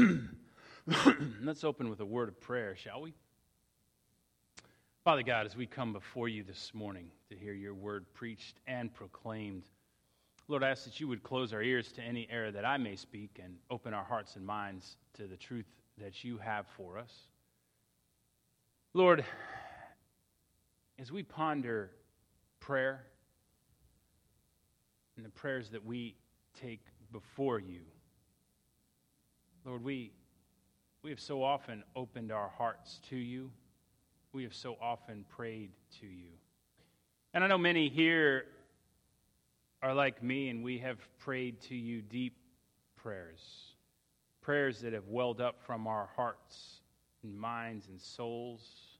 Let's open with a word of prayer, shall we? Father God, as we come before you this morning to hear your word preached and proclaimed, Lord, I ask that you would close our ears to any error that I may speak and open our hearts and minds to the truth that you have for us. Lord, as we ponder prayer and the prayers that we take before you, Lord, we, we have so often opened our hearts to you. We have so often prayed to you. And I know many here are like me, and we have prayed to you deep prayers, prayers that have welled up from our hearts and minds and souls.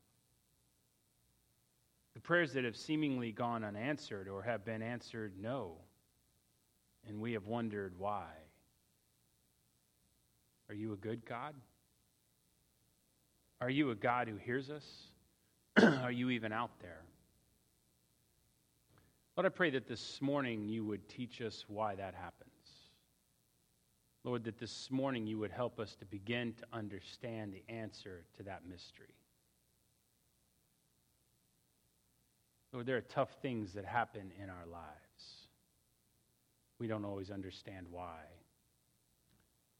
The prayers that have seemingly gone unanswered or have been answered no, and we have wondered why. Are you a good God? Are you a God who hears us? Are you even out there? Lord, I pray that this morning you would teach us why that happens. Lord, that this morning you would help us to begin to understand the answer to that mystery. Lord, there are tough things that happen in our lives. We don't always understand why.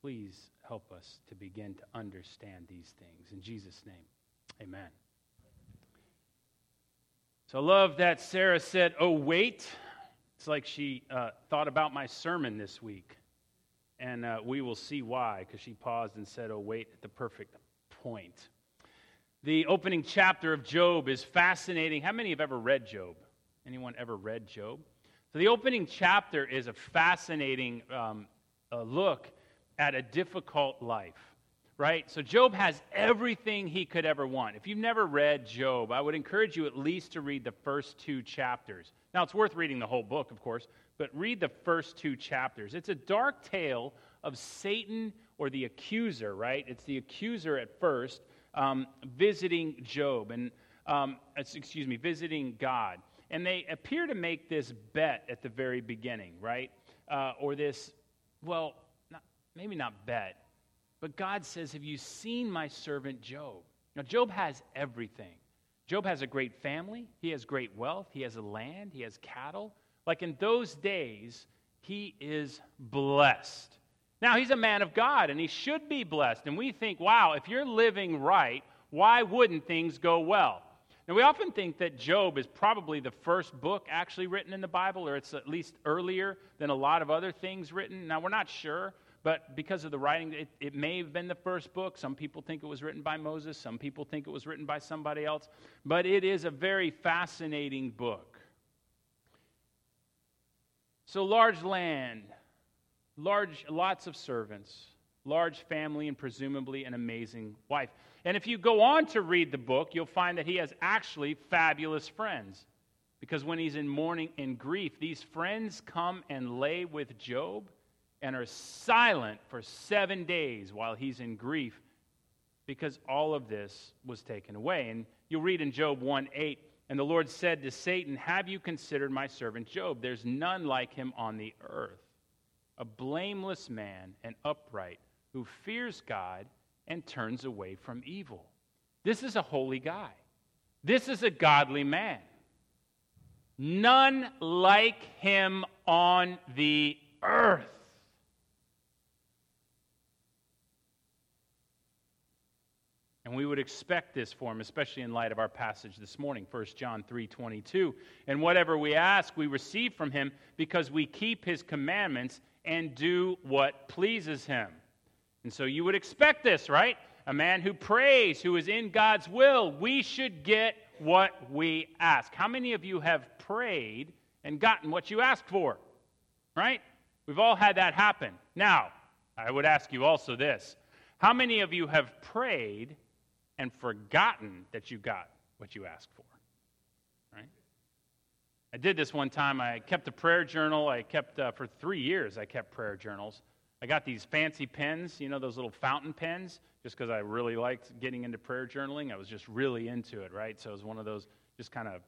Please help us to begin to understand these things. In Jesus' name, amen. So I love that Sarah said, Oh, wait. It's like she uh, thought about my sermon this week. And uh, we will see why, because she paused and said, Oh, wait, at the perfect point. The opening chapter of Job is fascinating. How many have ever read Job? Anyone ever read Job? So the opening chapter is a fascinating um, look at a difficult life, right? So Job has everything he could ever want. If you've never read Job, I would encourage you at least to read the first two chapters. Now, it's worth reading the whole book, of course, but read the first two chapters. It's a dark tale of Satan or the accuser, right? It's the accuser at first um, visiting Job, and um, excuse me, visiting God. And they appear to make this bet at the very beginning, right? Uh, or this, well, maybe not bet, but God says, Have you seen my servant Job? Now, Job has everything. Job has a great family, he has great wealth, he has a land, he has cattle. Like in those days, he is blessed. Now, he's a man of God and he should be blessed. And we think, wow, if you're living right, why wouldn't things go well? Now, we often think that Job is probably the first book actually written in the Bible, or it's at least earlier than a lot of other things written. Now, we're not sure, but because of the writing, it, it, may have been the first book. Some people think it was written by Moses, some people think it was written by somebody else. But it is a very fascinating book. So, large land, large, lots of servants, large family, and presumably an amazing wife. And if you go on to read the book, you'll find that he has actually fabulous friends. Because when he's in mourning and grief, these friends come and lay with Job and are silent for seven days while he's in grief because all of this was taken away. And you'll read in Job 1 8, and the Lord said to Satan, Have you considered my servant Job? There's none like him on the earth, a blameless man and upright who fears God and turns away from evil. This is a holy guy. This is a godly man. None like him on the earth. And we would expect this for him, especially in light of our passage this morning, 1 John 3 22. And whatever we ask, we receive from him because we keep his commandments and do what pleases him. And so you would expect this, right? A man who prays, who is in God's will, we should get what we ask. How many of you have prayed and gotten what you asked for? Right? We've all had that happen. Now, I would ask you also this How many of you have prayed and forgotten that you got what you asked for. Right? I did this one time. I kept a prayer journal. I kept, uh, for three years, I kept prayer journals. I got these fancy pens, you know, those little fountain pens, just because I really liked getting into prayer journaling. I was just really into it, right? So I was one of those just kind of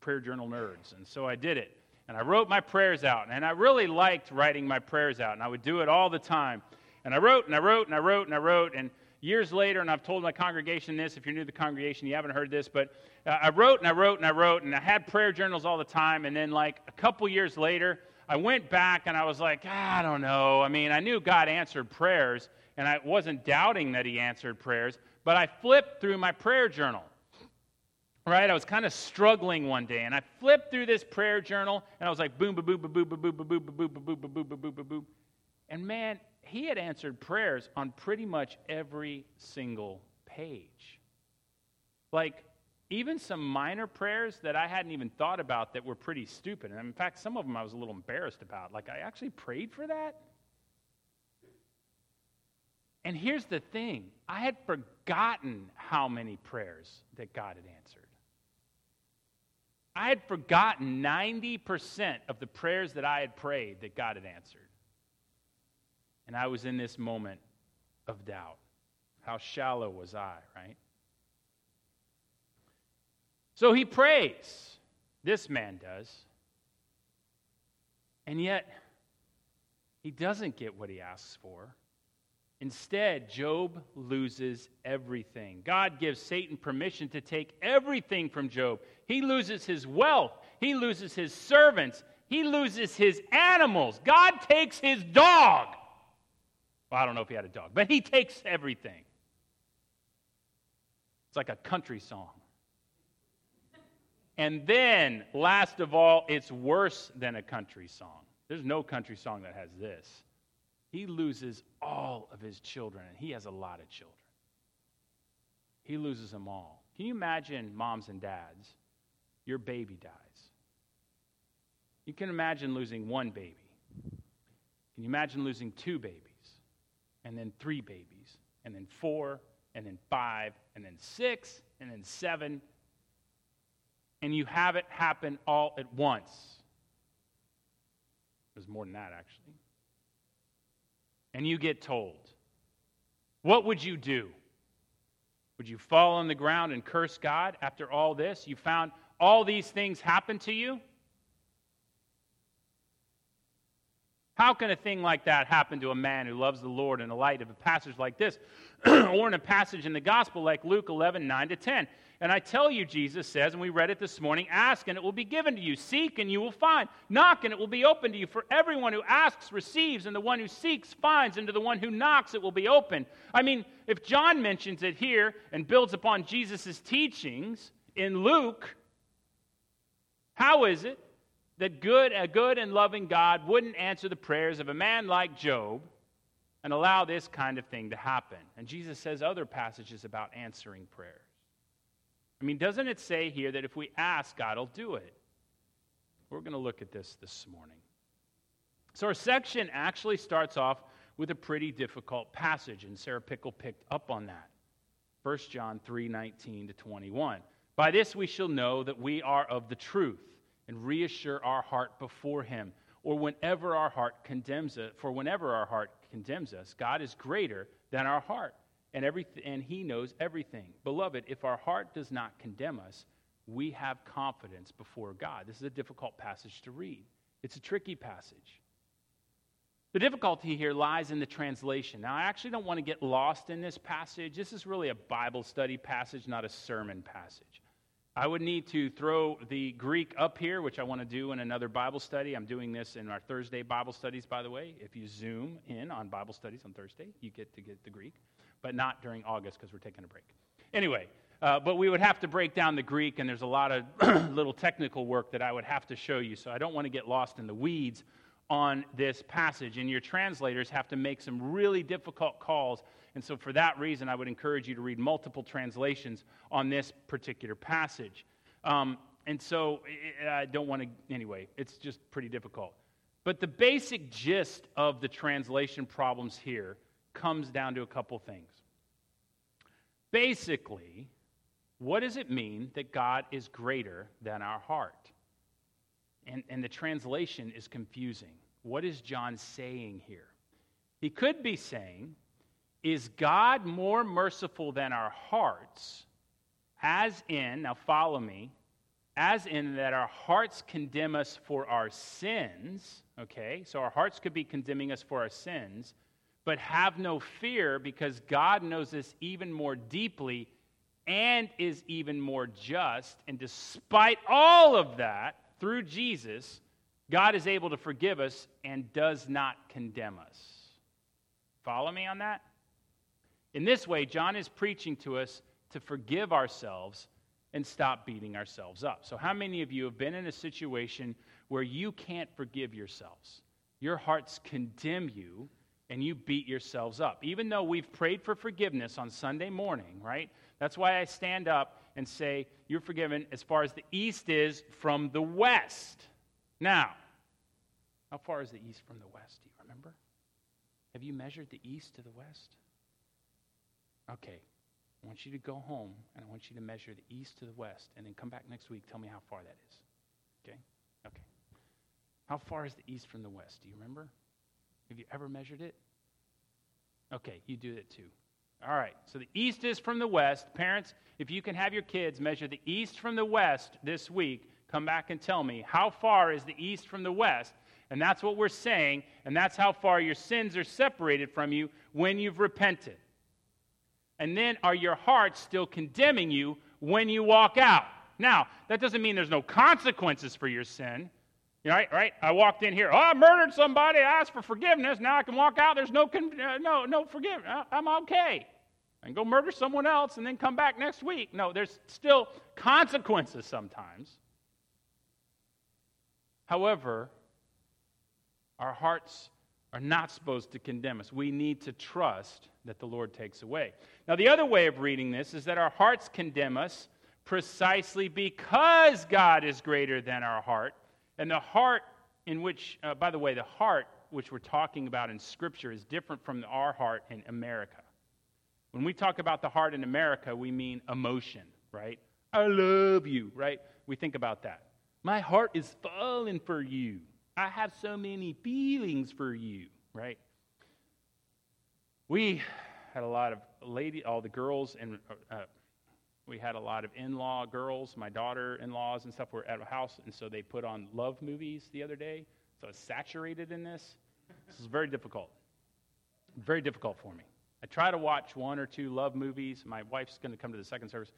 prayer journal nerds. And so I did it. And I wrote my prayers out. And I really liked writing my prayers out. And I would do it all the time. And I wrote and I wrote and I wrote and I wrote. And years later, and I've told my congregation this, if you're new to the congregation, you haven't heard this, but uh, I wrote and I wrote and I wrote, and I had prayer journals all the time. And then, like, a couple years later, I went back and I was like, ah, I don't know. I mean, I knew God answered prayers, and I wasn't doubting that He answered prayers, but I flipped through my prayer journal. Right? I was kind of struggling one day, and I flipped through this prayer journal, and I was like, boom, boom, boom, boom, boom, boom, boom, boom, boom, boom, boom, boom, boom, boom, boom, boom. And man, he had answered prayers on pretty much every single page. Like, even some minor prayers that I hadn't even thought about that were pretty stupid. And in fact, some of them I was a little embarrassed about. Like, I actually prayed for that? And here's the thing I had forgotten how many prayers that God had answered. I had forgotten 90% of the prayers that I had prayed that God had answered. And I was in this moment of doubt. How shallow was I, right? So he prays. This man does. And yet, he doesn't get what he asks for. Instead, Job loses everything. God gives Satan permission to take everything from Job. He loses his wealth, he loses his servants, he loses his animals. God takes his dog. Well, I don't know if he had a dog, but he takes everything. It's like a country song. And then, last of all, it's worse than a country song. There's no country song that has this. He loses all of his children, and he has a lot of children. He loses them all. Can you imagine, moms and dads, your baby dies? You can imagine losing one baby. Can you imagine losing two babies? And then three babies, and then four, and then five, and then six, and then seven. And you have it happen all at once. There's more than that, actually. And you get told, what would you do? Would you fall on the ground and curse God after all this? You found all these things happen to you? How can a thing like that happen to a man who loves the Lord in the light of a passage like this, or in a passage in the gospel like Luke 11, 9 to 10? And I tell you, Jesus says, and we read it this morning ask and it will be given to you, seek and you will find, knock and it will be open to you. For everyone who asks receives, and the one who seeks finds, and to the one who knocks it will be open. I mean, if John mentions it here and builds upon Jesus' teachings in Luke, how is it that good, a good and loving God wouldn't answer the prayers of a man like Job and allow this kind of thing to happen. And Jesus says other passages about answering prayers. I mean, doesn't it say here that if we ask, God will do it? We're going to look at this this morning. So, our section actually starts off with a pretty difficult passage, and Sarah Pickle picked up on that. 1 John 3 19 to 21. By this we shall know that we are of the truth and reassure our heart before Him. Or whenever our heart condemns us, for whenever our heart condemns us, God is greater than our heart, and, and He knows everything. Beloved, if our heart does not condemn us, we have confidence before God. This is a difficult passage to read, it's a tricky passage. The difficulty here lies in the translation. Now, I actually don't want to get lost in this passage. This is really a Bible study passage, not a sermon passage. I would need to throw the Greek up here, which I want to do in another Bible study. I'm doing this in our Thursday Bible studies, by the way. If you zoom in on Bible studies on Thursday, you get to get the Greek, but not during August because we're taking a break. Anyway, uh, but we would have to break down the Greek, and there's a lot of little technical work that I would have to show you, so I don't want to get lost in the weeds on this passage. And your translators have to make some really difficult calls and so, for that reason, I would encourage you to read multiple translations on this particular passage. Um, and so, I don't want to, anyway, it's just pretty difficult. But the basic gist of the translation problems here comes down to a couple things. Basically, what does it mean that God is greater than our heart? And, and the translation is confusing. What is John saying here? He could be saying is God more merciful than our hearts? As in, now follow me, as in that our hearts condemn us for our sins, okay? So our hearts could be condemning us for our sins, But have no fear because God knows this even more deeply and is even more just. And despite all of that, through Jesus, God is able to forgive us and does not condemn us. Follow me on that? In this way, John is preaching to us to forgive ourselves and stop beating ourselves up. So, how many of you have been in a situation where you can't forgive yourselves? Your hearts condemn you and you beat yourselves up. Even though we've prayed for forgiveness on Sunday morning, right? That's why I stand up and say, You're forgiven as far as the east is from the west. Now, how far is the east from the west? Do you remember? Have you measured the east to the west? Okay. I want you to go home and I want you to measure the east to the west and then come back next week. Tell me how far that is. Okay? Okay. How far is the east from the west? Do you remember? Have you ever measured it? Okay, you do it too. All right, so the east is from the west. Parents, if you can have your kids measure the east from the west this week, come back and tell me how far is the east from the west. And that's what we're saying, and that's how far your sins are separated from you when you've repented. And then are your hearts still condemning you when you walk out? Now, that doesn't mean there's no consequences for your sin. Right, right? I walked in here. Oh, I murdered somebody. I asked for forgiveness. Now I can walk out. There's no, uh, no, no forgiveness. I'm okay. And go murder someone else and then come back next week. No, there's still consequences sometimes. However, our hearts are not supposed to condemn us. We need to trust that the Lord takes away. Now, the other way of reading this is that our hearts condemn us precisely because God is greater than our heart and the heart, in which, uh, by the way, the heart which we're talking about in Scripture is different from our heart in America. When we talk about the heart in America, we mean emotion, right? I love you, right? We think about that. My heart is falling for you. I have so many feelings for you, right? We had a lot of lady, all the girls and uh, we had a lot of in law girls, my daughter in laws and stuff were at a house, and so they put on love movies the other day. So I was saturated in this. This is very difficult. Very difficult for me. I try to watch one or two love movies. My wife's going to come to the second service.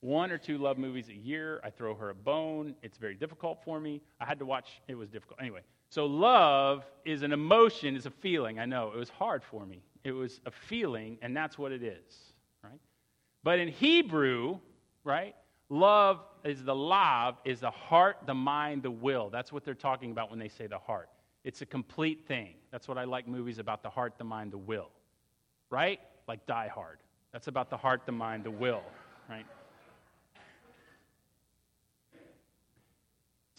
One or two love movies a year. I throw her a bone. It's very difficult for me. I had to watch, it was difficult. Anyway, so love is an emotion, is a feeling. I know it was hard for me. It was a feeling, and that's what it is. But in Hebrew, right, love is the lev, is the heart, the mind, the will. That's what they're talking about when they say the heart. It's a complete thing. That's what I like movies about the heart, the mind, the will. Right? Like Die Hard. That's about the heart, the mind, the will, right?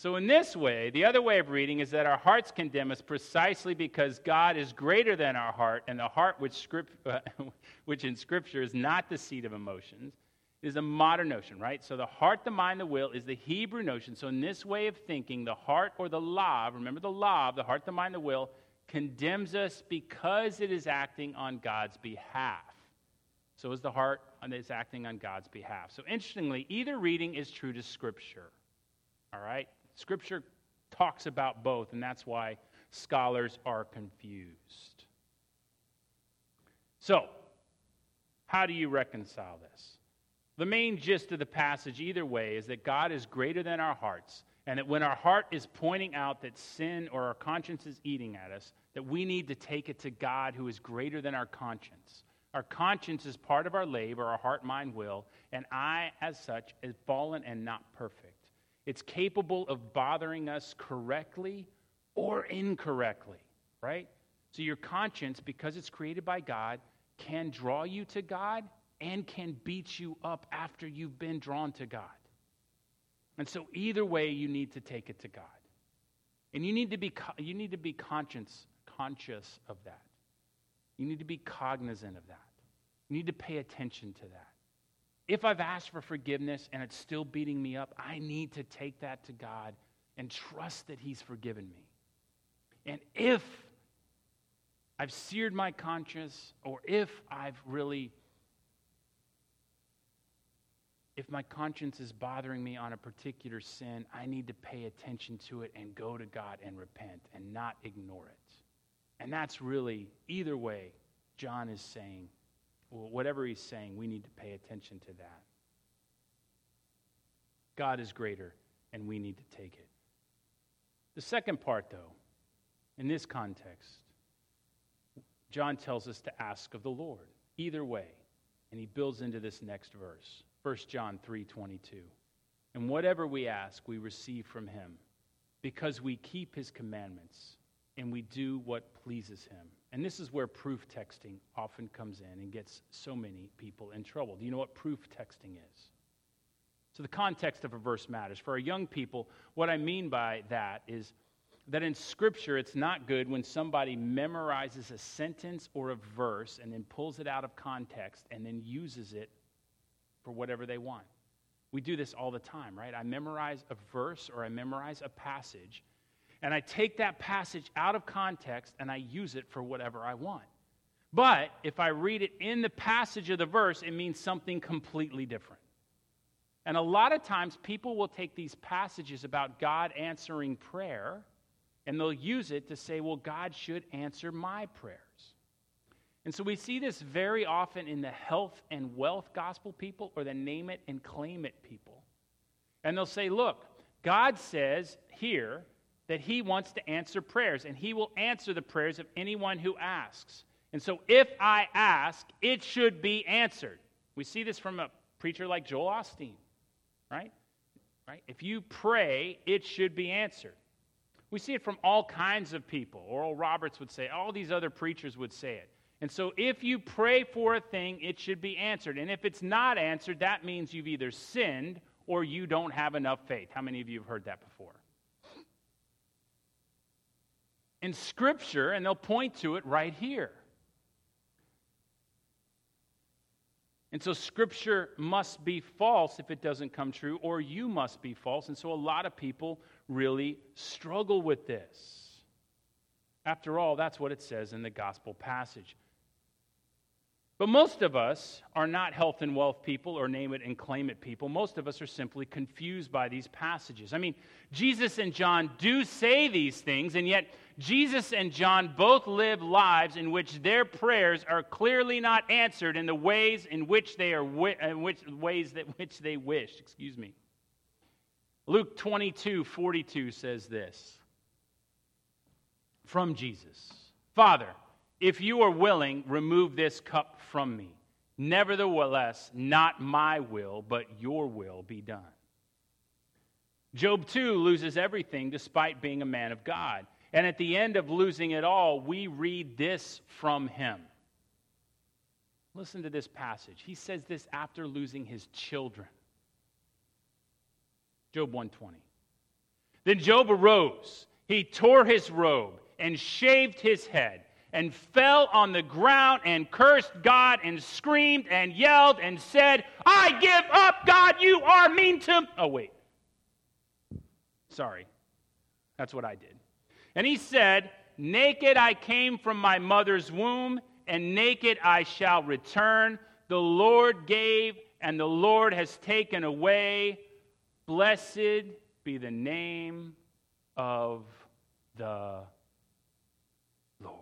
So, in this way, the other way of reading is that our hearts condemn us precisely because God is greater than our heart, and the heart, which, script, uh, which in Scripture is not the seat of emotions, is a modern notion, right? So, the heart, the mind, the will is the Hebrew notion. So, in this way of thinking, the heart or the law, remember the law, the heart, the mind, the will, condemns us because it is acting on God's behalf. So, is the heart that's acting on God's behalf. So, interestingly, either reading is true to Scripture. All right? Scripture talks about both, and that's why scholars are confused. So, how do you reconcile this? The main gist of the passage, either way, is that God is greater than our hearts, and that when our heart is pointing out that sin or our conscience is eating at us, that we need to take it to God who is greater than our conscience. Our conscience is part of our labor, our heart, mind, will, and I, as such, is fallen and not perfect. It's capable of bothering us correctly or incorrectly, right? So your conscience, because it's created by God, can draw you to God and can beat you up after you've been drawn to God. And so either way, you need to take it to God. And you need to be, you need to be conscious, conscious of that. You need to be cognizant of that. You need to pay attention to that. If I've asked for forgiveness and it's still beating me up, I need to take that to God and trust that He's forgiven me. And if I've seared my conscience, or if I've really, if my conscience is bothering me on a particular sin, I need to pay attention to it and go to God and repent and not ignore it. And that's really, either way, John is saying, whatever he's saying, we need to pay attention to that. God is greater, and we need to take it. The second part, though, in this context, John tells us to ask of the Lord. Either way, and he builds into this next verse. 1 John 3:22. And whatever we ask, we receive from him, because we keep his commandments and we do what pleases him. And this is where proof texting often comes in and gets so many people in trouble. Do you know what proof texting is? So, the context of a verse matters. For our young people, what I mean by that is that in Scripture, it's not good when somebody memorizes a sentence or a verse and then pulls it out of context and then uses it for whatever they want. We do this all the time, right? I memorize a verse or I memorize a passage, and I take that passage out of context and I use it for whatever I want. But if I read it in the passage of the verse, it means something completely different. And a lot of times, people will take these passages about God answering prayer and they'll use it to say, well, God should answer my prayers. And so we see this very often in the health and wealth gospel people or the name it and claim it people. And they'll say, look, God says here that he wants to answer prayers, and he will answer the prayers of anyone who asks. And so if I ask, it should be answered. We see this from a preacher like Joel Osteen, right? Right? If you pray, it should be answered. We see it from all kinds of people. Oral Roberts would say, all these other preachers would say it. And so if you pray for a thing, it should be answered. And if it's not answered, that means you've either sinned or you don't have enough faith. How many of you have heard that before? In Scripture, and they'll point to it right here. And so Scripture must be false if it doesn't come true, or you must be false. And so a lot of people really struggle with this. After all, that's what it says in the gospel passage. But most of us are not health and wealth people or name it and claim it people. Most of us are simply confused by these passages. I mean, Jesus and John do say these things, and yet Jesus and John both live lives in which their prayers are clearly not answered in the ways in which they are in which ways that which they wish. Excuse me. Luke 22, 42 says this from Jesus Father, if you are willing, remove this cup from me. Nevertheless, not my will, but your will be done. Job, too, loses everything despite being a man of God. And at the end of losing it all, we read this from him. Listen to this passage. He says this after losing his children. Job 120. Then Job arose, he tore his robe and shaved his head and fell on the ground and cursed God and screamed and yelled and said, I give up, God, you are mean to. Oh, wait. Sorry. That's what I did. And he said, Naked I came from my mother's womb, and naked I shall return. The Lord gave, and the Lord has taken away. Blessed be the name of the Lord.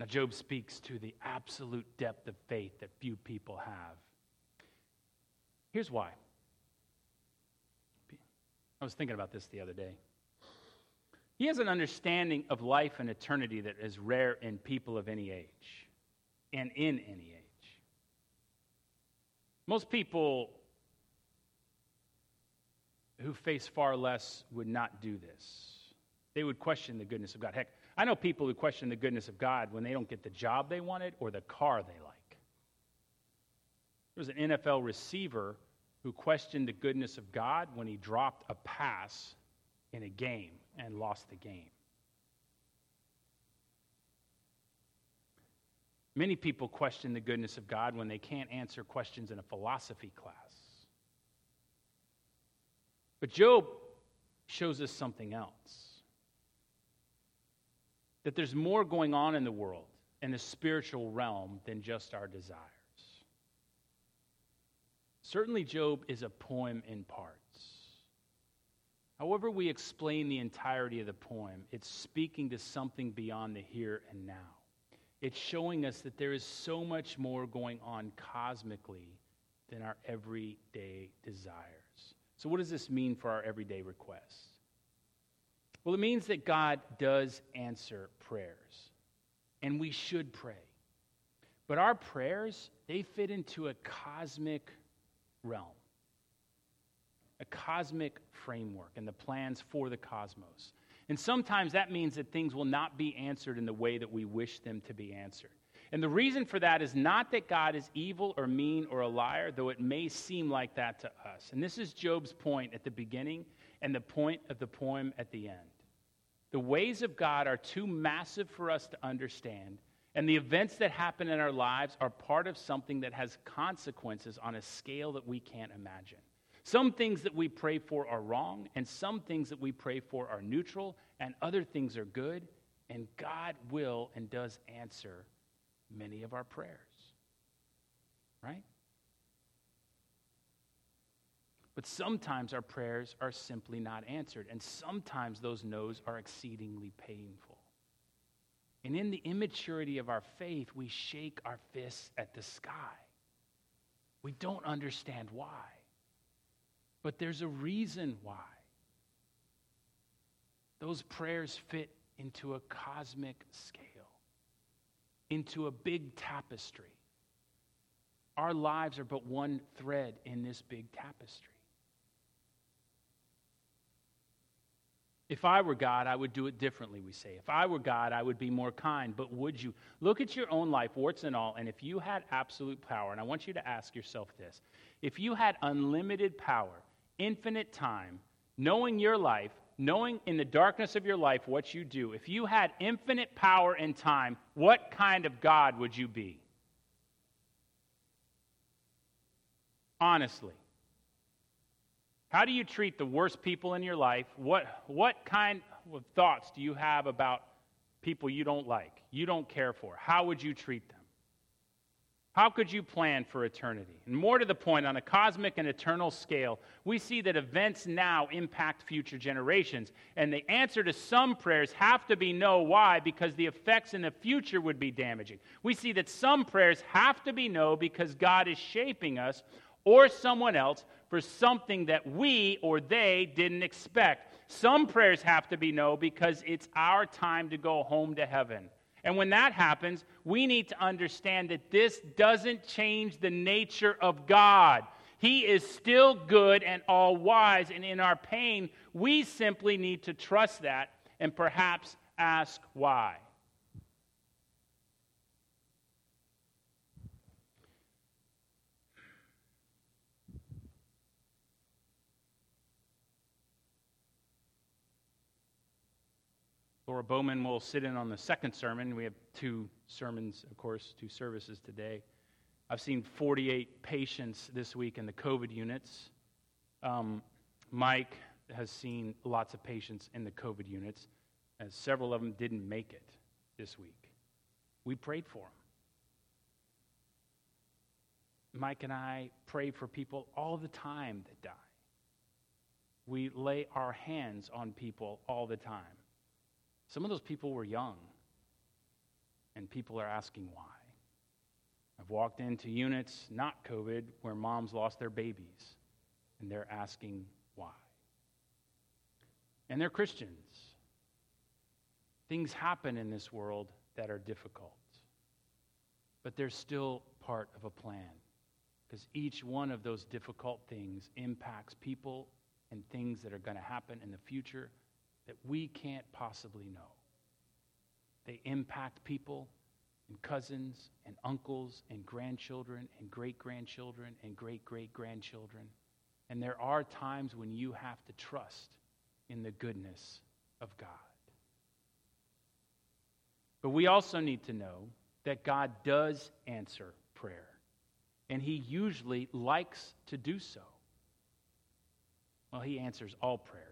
Now, Job speaks to the absolute depth of faith that few people have. Here's why. I was thinking about this the other day. He has an understanding of life and eternity that is rare in people of any age and in any age. Most people who face far less would not do this. They would question the goodness of God. Heck, I know people who question the goodness of God when they don't get the job they wanted or the car they like. There was an NFL receiver who questioned the goodness of God when he dropped a pass in a game and lost the game. Many people question the goodness of God when they can't answer questions in a philosophy class. But Job shows us something else that there's more going on in the world, in the spiritual realm, than just our desires. Certainly, Job is a poem in parts. However, we explain the entirety of the poem, it's speaking to something beyond the here and now. It's showing us that there is so much more going on cosmically than our everyday desires. So, what does this mean for our everyday requests? Well, it means that God does answer prayers, and we should pray. But our prayers, they fit into a cosmic realm, a cosmic framework, and the plans for the cosmos. And sometimes that means that things will not be answered in the way that we wish them to be answered. And the reason for that is not that God is evil or mean or a liar, though it may seem like that to us. And this is Job's point at the beginning and the point of the poem at the end. The ways of God are too massive for us to understand, and the events that happen in our lives are part of something that has consequences on a scale that we can't imagine. Some things that we pray for are wrong, and some things that we pray for are neutral, and other things are good, and God will and does answer many of our prayers. Right? But sometimes our prayers are simply not answered, and sometimes those no's are exceedingly painful. And in the immaturity of our faith, we shake our fists at the sky. We don't understand why. But there's a reason why. Those prayers fit into a cosmic scale into a big tapestry. Our lives are but one thread in this big tapestry. If I were God, I would do it differently, we say. If I were God, I would be more kind. But would you? Look at your own life, warts and all, and if you had absolute power, and I want you to ask yourself this if you had unlimited power, infinite time, knowing your life, knowing in the darkness of your life what you do, if you had infinite power and time, what kind of God would you be? Honestly. How do you treat the worst people in your life? What, what kind of thoughts do you have about people you don't like, you don't care for? How would you treat them? How could you plan for eternity? And more to the point, on a cosmic and eternal scale, we see that events now impact future generations. And the answer to some prayers have to be no. Why? Because the effects in the future would be damaging. We see that some prayers have to be no because God is shaping us or someone else for something that we or they didn't expect. Some prayers have to be no because it's our time to go home to heaven. And when that happens, we need to understand that this doesn't change the nature of God. He is still good and all wise. And in our pain, we simply need to trust that and perhaps ask why. Laura Bowman will sit in on the second sermon. We have two sermons, of course, two services today. I've seen 48 patients this week in the COVID units. Um, Mike has seen lots of patients in the COVID units, and several of them didn't make it this week. We prayed for them. Mike and I pray for people all the time that die. We lay our hands on people all the time. Some of those people were young, and people are asking why. I've walked into units, not COVID, where moms lost their babies, and they're asking why. And they're Christians. Things happen in this world that are difficult, but they're still part of a plan because each one of those difficult things impacts people and things that are going to happen in the future that we can't possibly know. They impact people and cousins and uncles and grandchildren and great grandchildren and great great grandchildren. And there are times when you have to trust in the goodness of God. But we also need to know that God does answer prayer, and He usually likes to do so. Well, He answers all prayers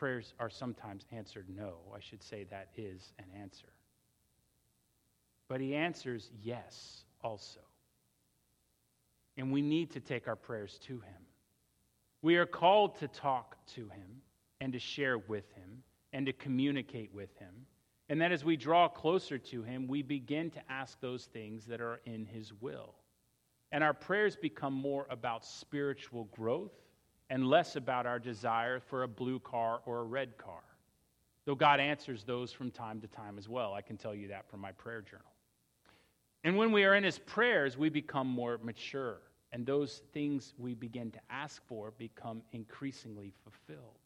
prayers are sometimes answered no. I should say that is an answer. But he answers yes also. And we need to take our prayers to Him. We are called to talk to Him and to share with Him and to communicate with Him. And that as we draw closer to Him, we begin to ask those things that are in His will. And our prayers become more about spiritual growth and less about our desire for a blue car or a red car. Though God answers those from time to time as well. I can tell you that from my prayer journal. And when we are in His prayers, we become more mature. And those things we begin to ask for become increasingly fulfilled.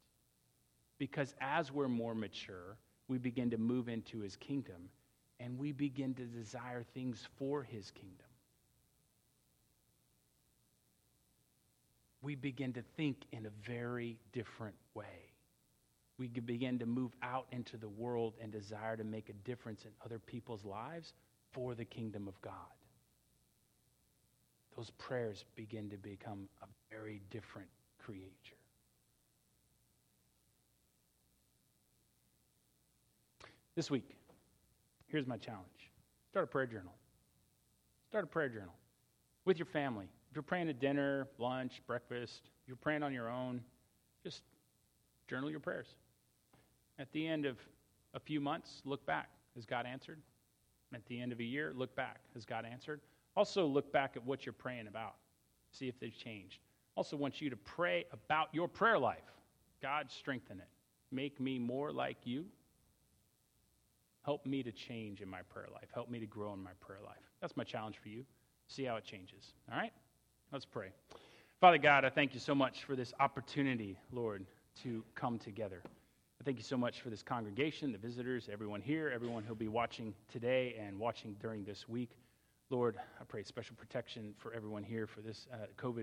Because as we're more mature, we begin to move into His kingdom and we begin to desire things for His kingdom. We begin to think in a very different way. We begin to move out into the world and desire to make a difference in other people's lives for the kingdom of God. Those prayers begin to become a very different creature. This week, here's my challenge start a prayer journal. Start a prayer journal with your family. If you're praying at dinner, lunch, breakfast, you're praying on your own, just journal your prayers. At the end of a few months, look back. Has God answered? At the end of a year, look back. Has God answered? Also, look back at what you're praying about. See if they've changed. Also, want you to pray about your prayer life. God, strengthen it. Make me more like you. Help me to change in my prayer life. Help me to grow in my prayer life. That's my challenge for you. See how it changes. All right? Let's pray. Father God, I thank you so much for this opportunity, Lord, to come together. I thank you so much for this congregation, the visitors, everyone here, everyone who'll be watching today and watching during this week. Lord, I pray special protection for everyone here for this uh, COVID